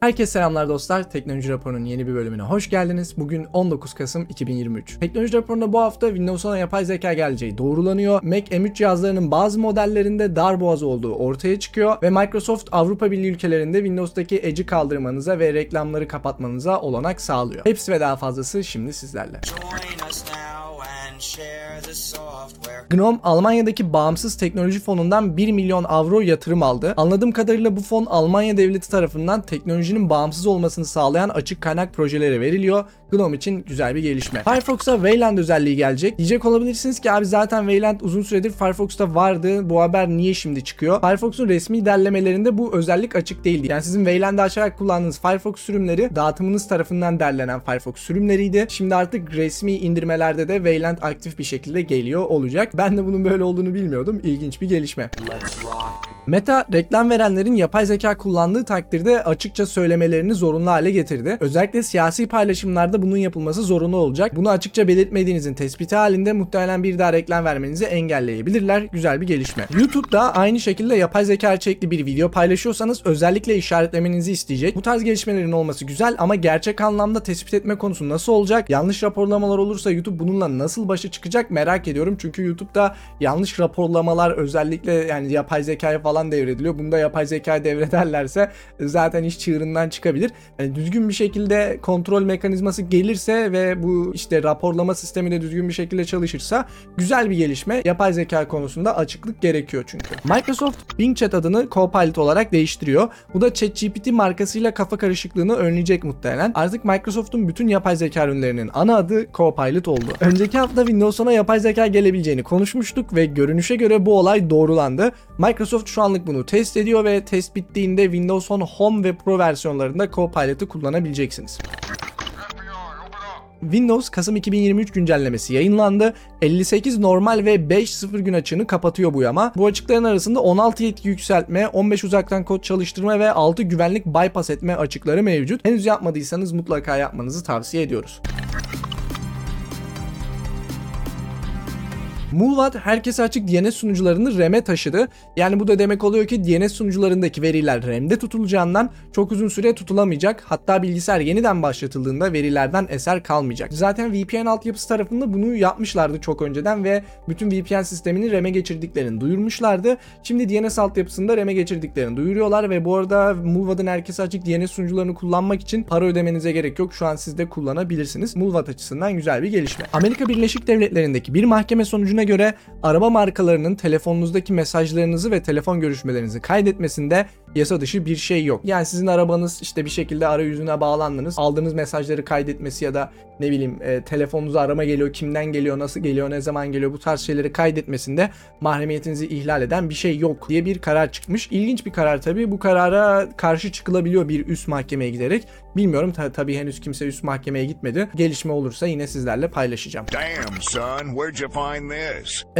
Herkese selamlar dostlar. Teknoloji Raporu'nun yeni bir bölümüne hoş geldiniz. Bugün 19 Kasım 2023. Teknoloji Raporu'nda bu hafta Windows 10'a yapay zeka geleceği doğrulanıyor. Mac M3 cihazlarının bazı modellerinde darboğaz olduğu ortaya çıkıyor ve Microsoft Avrupa Birliği ülkelerinde Windows'taki Edge'i kaldırmanıza ve reklamları kapatmanıza olanak sağlıyor. Hepsi ve daha fazlası şimdi sizlerle. Join us now GNOME Almanya'daki bağımsız teknoloji fonundan 1 milyon avro yatırım aldı. Anladığım kadarıyla bu fon Almanya devleti tarafından teknolojinin bağımsız olmasını sağlayan açık kaynak projelere veriliyor. GNOME için güzel bir gelişme. Firefox'a Wayland özelliği gelecek. Diyecek olabilirsiniz ki abi zaten Wayland uzun süredir Firefox'ta vardı. Bu haber niye şimdi çıkıyor? Firefox'un resmi derlemelerinde bu özellik açık değildi. Yani sizin Wayland'ı açarak kullandığınız Firefox sürümleri dağıtımınız tarafından derlenen Firefox sürümleriydi. Şimdi artık resmi indirmelerde de Wayland aktif bir şekilde geliyor olacak. Ben de bunun böyle olduğunu bilmiyordum. İlginç bir gelişme. Meta reklam verenlerin yapay zeka kullandığı takdirde açıkça söylemelerini zorunlu hale getirdi. Özellikle siyasi paylaşımlarda bunun yapılması zorunlu olacak. Bunu açıkça belirtmediğinizin tespiti halinde muhtemelen bir daha reklam vermenizi engelleyebilirler. Güzel bir gelişme. YouTube'da aynı şekilde yapay zeka içerikli bir video paylaşıyorsanız özellikle işaretlemenizi isteyecek. Bu tarz gelişmelerin olması güzel ama gerçek anlamda tespit etme konusu nasıl olacak? Yanlış raporlamalar olursa YouTube bununla nasıl başa çıkacak merak ediyorum. Çünkü YouTube'da yanlış raporlamalar özellikle yani yapay zekaya falan devrediliyor. Bunda yapay zeka devrederlerse zaten iş çığırından çıkabilir. Yani düzgün bir şekilde kontrol mekanizması gelirse ve bu işte raporlama sistemi de düzgün bir şekilde çalışırsa güzel bir gelişme. Yapay zeka konusunda açıklık gerekiyor çünkü. Microsoft Bing Chat adını Copilot olarak değiştiriyor. Bu da ChatGPT markasıyla kafa karışıklığını önleyecek muhtemelen. Artık Microsoft'un bütün yapay zeka ürünlerinin ana adı Copilot oldu. Önceki hafta Windows 10'a yapay zeka gelebileceğini konuşmuştuk ve görünüşe göre bu olay doğrulandı. Microsoft şu anlık bunu test ediyor ve test bittiğinde Windows 10 Home ve Pro versiyonlarında Copilot'ı kullanabileceksiniz. Windows Kasım 2023 güncellemesi yayınlandı. 58 normal ve 5.0 gün açığını kapatıyor bu yama. Bu açıkların arasında 16 yetki yükseltme, 15 uzaktan kod çalıştırma ve 6 güvenlik bypass etme açıkları mevcut. Henüz yapmadıysanız mutlaka yapmanızı tavsiye ediyoruz. Mulvad herkese açık DNS sunucularını RAM'e taşıdı. Yani bu da demek oluyor ki DNS sunucularındaki veriler RAM'de tutulacağından çok uzun süre tutulamayacak. Hatta bilgisayar yeniden başlatıldığında verilerden eser kalmayacak. Zaten VPN altyapısı tarafında bunu yapmışlardı çok önceden ve bütün VPN sistemini RAM'e geçirdiklerini duyurmuşlardı. Şimdi DNS altyapısında RAM'e geçirdiklerini duyuruyorlar ve bu arada Mulvad'ın herkese açık DNS sunucularını kullanmak için para ödemenize gerek yok. Şu an siz de kullanabilirsiniz. Mulvad açısından güzel bir gelişme. Amerika Birleşik Devletleri'ndeki bir mahkeme sonucuna göre araba markalarının telefonunuzdaki mesajlarınızı ve telefon görüşmelerinizi kaydetmesinde yasa dışı bir şey yok. Yani sizin arabanız işte bir şekilde arayüzüne bağlandınız. Aldığınız mesajları kaydetmesi ya da ne bileyim e, telefonunuza arama geliyor, kimden geliyor, nasıl geliyor, ne zaman geliyor bu tarz şeyleri kaydetmesinde mahremiyetinizi ihlal eden bir şey yok diye bir karar çıkmış. İlginç bir karar tabii. Bu karara karşı çıkılabiliyor bir üst mahkemeye giderek. Bilmiyorum ta- tabii henüz kimse üst mahkemeye gitmedi. Gelişme olursa yine sizlerle paylaşacağım. Damn, son, where'd you find this?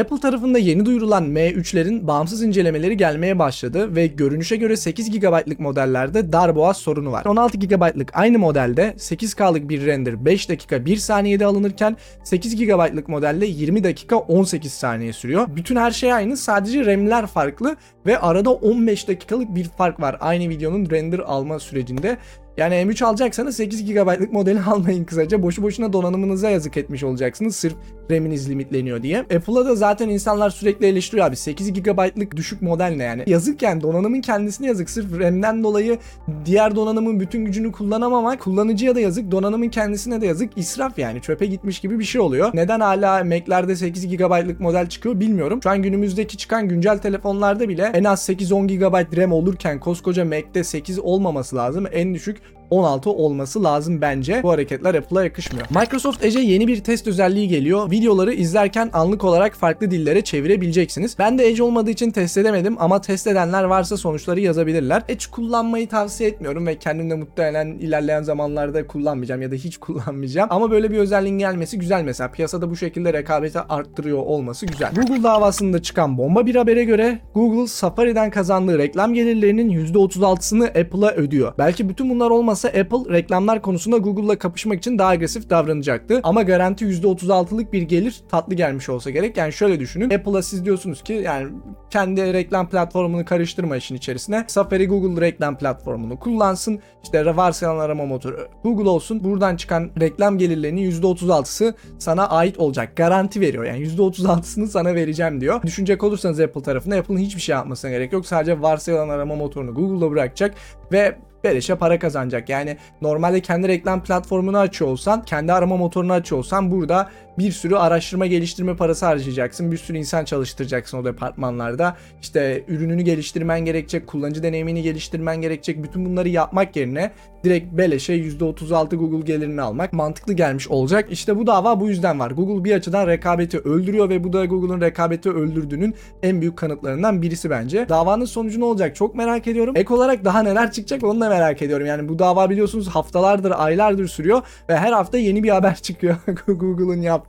Apple tarafında yeni duyurulan M3'lerin bağımsız incelemeleri gelmeye başladı ve görünüşe göre 8 GB'lık modellerde darboğaz sorunu var. 16 GB'lık aynı modelde 8K'lık bir render 5 dakika 1 saniyede alınırken 8 GB'lık modelde 20 dakika 18 saniye sürüyor. Bütün her şey aynı sadece RAM'ler farklı ve arada 15 dakikalık bir fark var aynı videonun render alma sürecinde. Yani M3 alacaksanız 8 GB'lık modeli almayın kısaca. Boşu boşuna donanımınıza yazık etmiş olacaksınız sırf RAM'iniz limitleniyor diye. Apple'a da zaten insanlar sürekli eleştiriyor abi 8 GB'lık düşük model ne yani. Yazık yani donanımın kendisine yazık. Sırf RAM'den dolayı diğer donanımın bütün gücünü kullanamamak kullanıcıya da yazık, donanımın kendisine de yazık. İsraf yani çöpe gitmiş gibi bir şey oluyor. Neden hala Mac'lerde 8 GB'lık model çıkıyor bilmiyorum. Şu an günümüzdeki çıkan güncel telefonlarda bile en az 8-10 GB RAM olurken koskoca Mac'te 8 olmaması lazım. En düşük 16 olması lazım bence. Bu hareketler Apple'a yakışmıyor. Microsoft Edge'e yeni bir test özelliği geliyor. Videoları izlerken anlık olarak farklı dillere çevirebileceksiniz. Ben de Edge olmadığı için test edemedim ama test edenler varsa sonuçları yazabilirler. Edge kullanmayı tavsiye etmiyorum ve kendim de muhtemelen ilerleyen zamanlarda kullanmayacağım ya da hiç kullanmayacağım. Ama böyle bir özelliğin gelmesi güzel mesela. Piyasada bu şekilde rekabeti arttırıyor olması güzel. Google davasında çıkan bomba bir habere göre Google Safari'den kazandığı reklam gelirlerinin %36'sını Apple'a ödüyor. Belki bütün bunlar olmasa zamansa Apple reklamlar konusunda Google'la kapışmak için daha agresif davranacaktı. Ama garanti %36'lık bir gelir tatlı gelmiş olsa gerek. Yani şöyle düşünün. Apple'a siz diyorsunuz ki yani kendi reklam platformunu karıştırma işin içerisine. Safari Google reklam platformunu kullansın. İşte varsayılan arama motoru Google olsun. Buradan çıkan reklam gelirlerinin %36'sı sana ait olacak. Garanti veriyor. Yani %36'sını sana vereceğim diyor. Düşünecek olursanız Apple tarafına Apple'ın hiçbir şey yapmasına gerek yok. Sadece varsayılan arama motorunu Google'da bırakacak ve beleşe para kazanacak. Yani normalde kendi reklam platformunu açıyor olsan, kendi arama motorunu açıyor olsan burada bir sürü araştırma geliştirme parası harcayacaksın. Bir sürü insan çalıştıracaksın o departmanlarda. İşte ürününü geliştirmen gerekecek, kullanıcı deneyimini geliştirmen gerekecek. Bütün bunları yapmak yerine direkt beleşe %36 Google gelirini almak mantıklı gelmiş olacak. İşte bu dava bu yüzden var. Google bir açıdan rekabeti öldürüyor ve bu da Google'ın rekabeti öldürdüğünün en büyük kanıtlarından birisi bence. Davanın sonucu ne olacak çok merak ediyorum. Ek olarak daha neler çıkacak onu da merak ediyorum. Yani bu dava biliyorsunuz haftalardır, aylardır sürüyor ve her hafta yeni bir haber çıkıyor. Google'ın yaptığı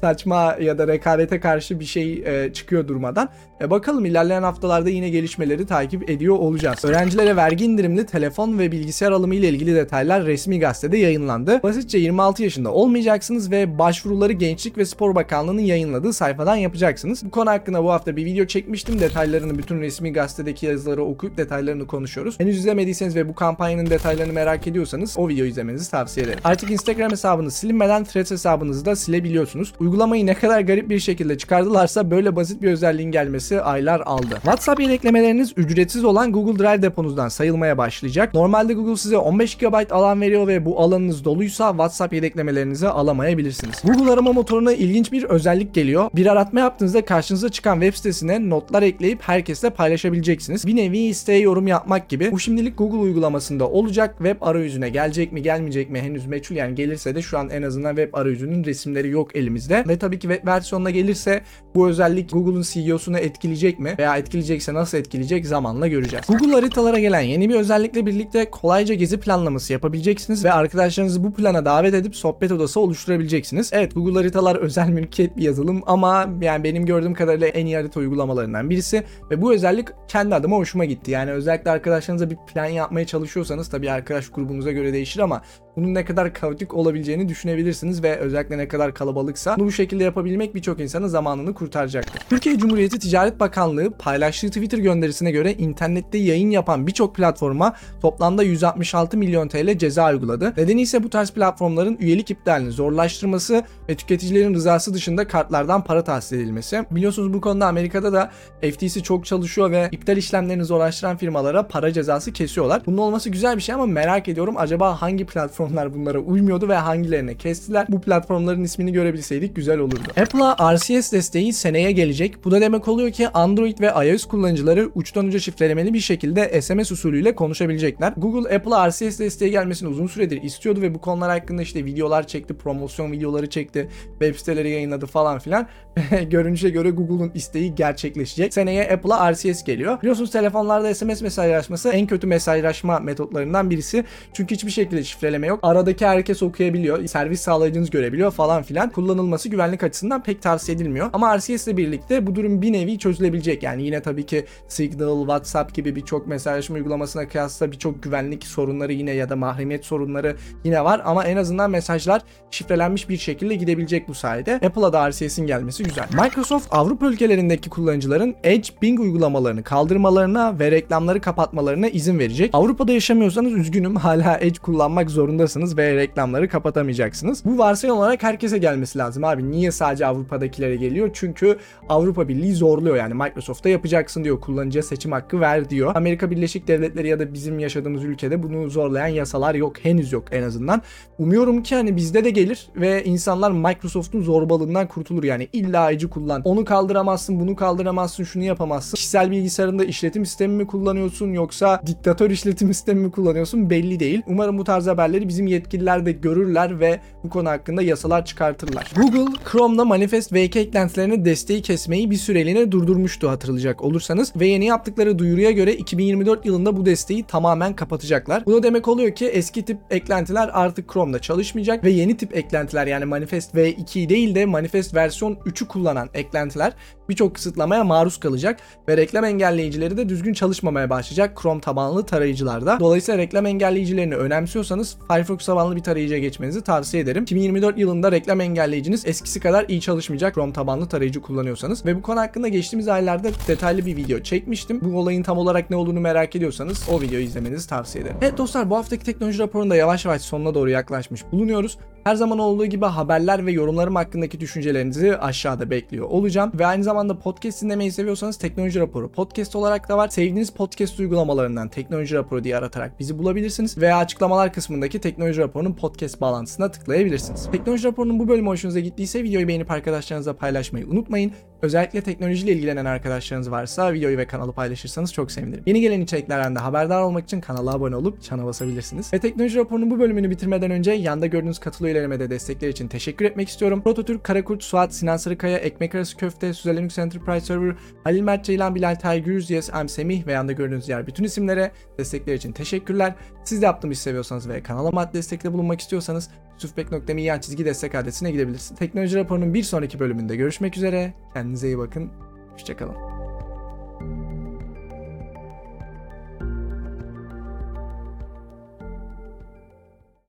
saçma ya da rekabete karşı bir şey e, çıkıyor durmadan. E, bakalım ilerleyen haftalarda yine gelişmeleri takip ediyor olacağız. Öğrencilere vergi indirimli telefon ve bilgisayar alımı ile ilgili detaylar resmi gazetede yayınlandı. Basitçe 26 yaşında olmayacaksınız ve başvuruları Gençlik ve Spor Bakanlığı'nın yayınladığı sayfadan yapacaksınız. Bu konu hakkında bu hafta bir video çekmiştim. Detaylarını bütün resmi gazetedeki yazıları okuyup detaylarını konuşuyoruz. Henüz izlemediyseniz ve bu kampanyanın detaylarını merak ediyorsanız o videoyu izlemenizi tavsiye ederim. Artık Instagram hesabınız silinmeden Threads hesabınızı da silebiliyorsunuz. Uygulamayı ne kadar garip bir şekilde çıkardılarsa böyle basit bir özelliğin gelmesi aylar aldı. WhatsApp yedeklemeleriniz ücretsiz olan Google Drive deponuzdan sayılmaya başlayacak. Normalde Google size 15 GB alan veriyor ve bu alanınız doluysa WhatsApp yedeklemelerinizi alamayabilirsiniz. Google arama motoruna ilginç bir özellik geliyor. Bir aratma yaptığınızda karşınıza çıkan web sitesine notlar ekleyip herkesle paylaşabileceksiniz. Bir nevi isteğe yorum yapmak gibi. Bu şimdilik Google uygulamasında olacak. Web arayüzüne gelecek mi gelmeyecek mi henüz meçhul yani gelirse de şu an en azından web arayüzünün resimleri yok elimizde. Ve tabii ki web versiyonuna gelirse bu özellik Google'un CEO'sunu etkileyecek mi? Veya etkileyecekse nasıl etkileyecek zamanla göreceğiz. Google haritalara gelen yeni bir özellikle birlikte kolayca gezi planlaması yapabileceksiniz ve arkadaşlarınızı bu plana davet edip sohbet odası oluşturabileceksiniz. Evet Google haritalar özel mülkiyet bir yazılım ama yani benim gördüğüm kadarıyla en iyi harita uygulamalarından birisi ve bu özellik kendi adıma hoşuma gitti. Yani özellikle arkadaşlarınıza bir plan yapmaya çalışıyorsanız tabii arkadaş grubunuza göre değişir ama bunun ne kadar kaotik olabileceğini düşünebilirsiniz ve özellikle ne kadar kalabalıksa bunu bu şekilde yapabilmek birçok insanın zamanını kurtaracaktır. Türkiye Cumhuriyeti Ticaret Bakanlığı paylaştığı Twitter gönderisine göre internette yayın yapan birçok platforma toplamda 166 milyon TL ceza uyguladı. Nedeni ise bu tarz platformların üyelik iptalini zorlaştırması ve tüketicilerin rızası dışında kartlardan para tahsil edilmesi. Biliyorsunuz bu konuda Amerika'da da FTC çok çalışıyor ve iptal işlemlerini zorlaştıran firmalara para cezası kesiyorlar. Bunun olması güzel bir şey ama merak ediyorum acaba hangi platformlar bunlara uymuyordu ve hangilerine kestiler? Bu platformların ismini görebilseydik güzel olurdu. Apple'a RCS desteği seneye gelecek. Bu da demek oluyor ki Android ve iOS kullanıcıları uçtan uca şifrelemeli bir şekilde SMS usulüyle konuşabilecekler. Google Apple'a RCS desteği gelmesini uzun süredir istiyordu ve bu konular hakkında işte videolar çekti, promosyon videoları çekti, web siteleri yayınladı falan filan. Görünüşe göre Google'un isteği gerçekleşecek. Seneye Apple'a RCS geliyor. Biliyorsunuz telefonlarda SMS mesajlaşması en kötü mesajlaşma metotlarından birisi. Çünkü hiçbir şekilde şifreleme yok. Aradaki herkes okuyabiliyor. Servis sağlayıcınız görebiliyor falan filan. Kullanılması güvenlik açısından pek tavsiye edilmiyor. Ama RCS ile birlikte bu durum bir nevi çözülebilecek. Yani yine tabii ki Signal, WhatsApp gibi birçok mesajlaşma uygulamasına kıyasla birçok güvenlik sorunları yine ya da mahremiyet sorunları yine var. Ama en azından mesajlar şifrelenmiş bir şekilde gidebilecek bu sayede. Apple'a da RCS'in gelmesi güzel. Microsoft Avrupa ülkelerindeki kullanıcıların Edge Bing uygulamalarını kaldırmalarına ve reklamları kapatmalarına izin verecek. Avrupa'da yaşamıyorsanız üzgünüm hala Edge kullanmak zorundasınız ve reklamları kapatamayacaksınız. Bu varsayım olarak herkese gelmesi lazım abi. Niye sadece Avrupa'dakilere geliyor? Çünkü Avrupa Birliği zorluyor yani Microsoft'ta yapacaksın diyor. Kullanıcıya seçim hakkı ver diyor. Amerika Birleşik Devletleri ya da bizim yaşadığımız ülkede bunu zorlayan yasalar yok. Henüz yok en azından. Umuyorum ki hani bizde de gelir ve insanlar Microsoft'un zorbalığından kurtulur yani. İlla Edge'i kullan. Onu kaldıramazsın, bunu kaldıramazsın, şunu yapamazsın. Kişisel bilgisayarında işletim sistemi mi kullanıyorsun yoksa diktatör işletim sistemi mi kullanıyorsun belli değil. Umarım bu tarz haberleri bizim yetkililer de görürler ve bu konu hakkında yasalar çıkartırlar yaratırlar. Google, Chrome'da Manifest V2 eklentilerine desteği kesmeyi bir süreliğine durdurmuştu hatırlayacak olursanız ve yeni yaptıkları duyuruya göre 2024 yılında bu desteği tamamen kapatacaklar. Bu da demek oluyor ki eski tip eklentiler artık Chrome'da çalışmayacak ve yeni tip eklentiler yani Manifest V2 değil de Manifest versiyon 3'ü kullanan eklentiler birçok kısıtlamaya maruz kalacak ve reklam engelleyicileri de düzgün çalışmamaya başlayacak Chrome tabanlı tarayıcılarda. Dolayısıyla reklam engelleyicilerini önemsiyorsanız Firefox tabanlı bir tarayıcıya geçmenizi tavsiye ederim. 2024 yılında reklam engelleyiciniz eskisi kadar iyi çalışmayacak Chrome tabanlı tarayıcı kullanıyorsanız ve bu konu hakkında geçtiğimiz aylarda detaylı bir video çekmiştim. Bu olayın tam olarak ne olduğunu merak ediyorsanız o videoyu izlemenizi tavsiye ederim. Evet dostlar bu haftaki teknoloji raporunda yavaş yavaş sonuna doğru yaklaşmış bulunuyoruz. Her zaman olduğu gibi haberler ve yorumlarım hakkındaki düşüncelerinizi aşağıda bekliyor olacağım. Ve aynı zamanda podcast dinlemeyi seviyorsanız Teknoloji Raporu podcast olarak da var. Sevdiğiniz podcast uygulamalarından Teknoloji Raporu diye aratarak bizi bulabilirsiniz. Veya açıklamalar kısmındaki Teknoloji Raporu'nun podcast bağlantısına tıklayabilirsiniz. Teknoloji Raporu'nun bu bölümü hoşunuza gittiyse videoyu beğenip arkadaşlarınızla paylaşmayı unutmayın. Özellikle teknolojiyle ilgilenen arkadaşlarınız varsa videoyu ve kanalı paylaşırsanız çok sevinirim. Yeni gelen içeriklerden de haberdar olmak için kanala abone olup çana basabilirsiniz. Ve teknoloji raporunun bu bölümünü bitirmeden önce yanda gördüğünüz katıl üyelerime de destekler için teşekkür etmek istiyorum. Prototürk, Karakurt, Suat, Sinan Sarıkaya, Ekmek Arası Köfte, Süzel Linux Enterprise Server, Halil Mert Ceylan, Bilal Taygür, Yes, Em Semih ve yanda gördüğünüz diğer bütün isimlere destekler için teşekkürler. Siz de yaptığımı seviyorsanız ve kanalıma maddi destekte bulunmak istiyorsanız yusufbek.me yan çizgi destek adresine gidebilirsiniz. Teknoloji raporunun bir sonraki bölümünde görüşmek üzere. Kendinize iyi bakın. Hoşçakalın.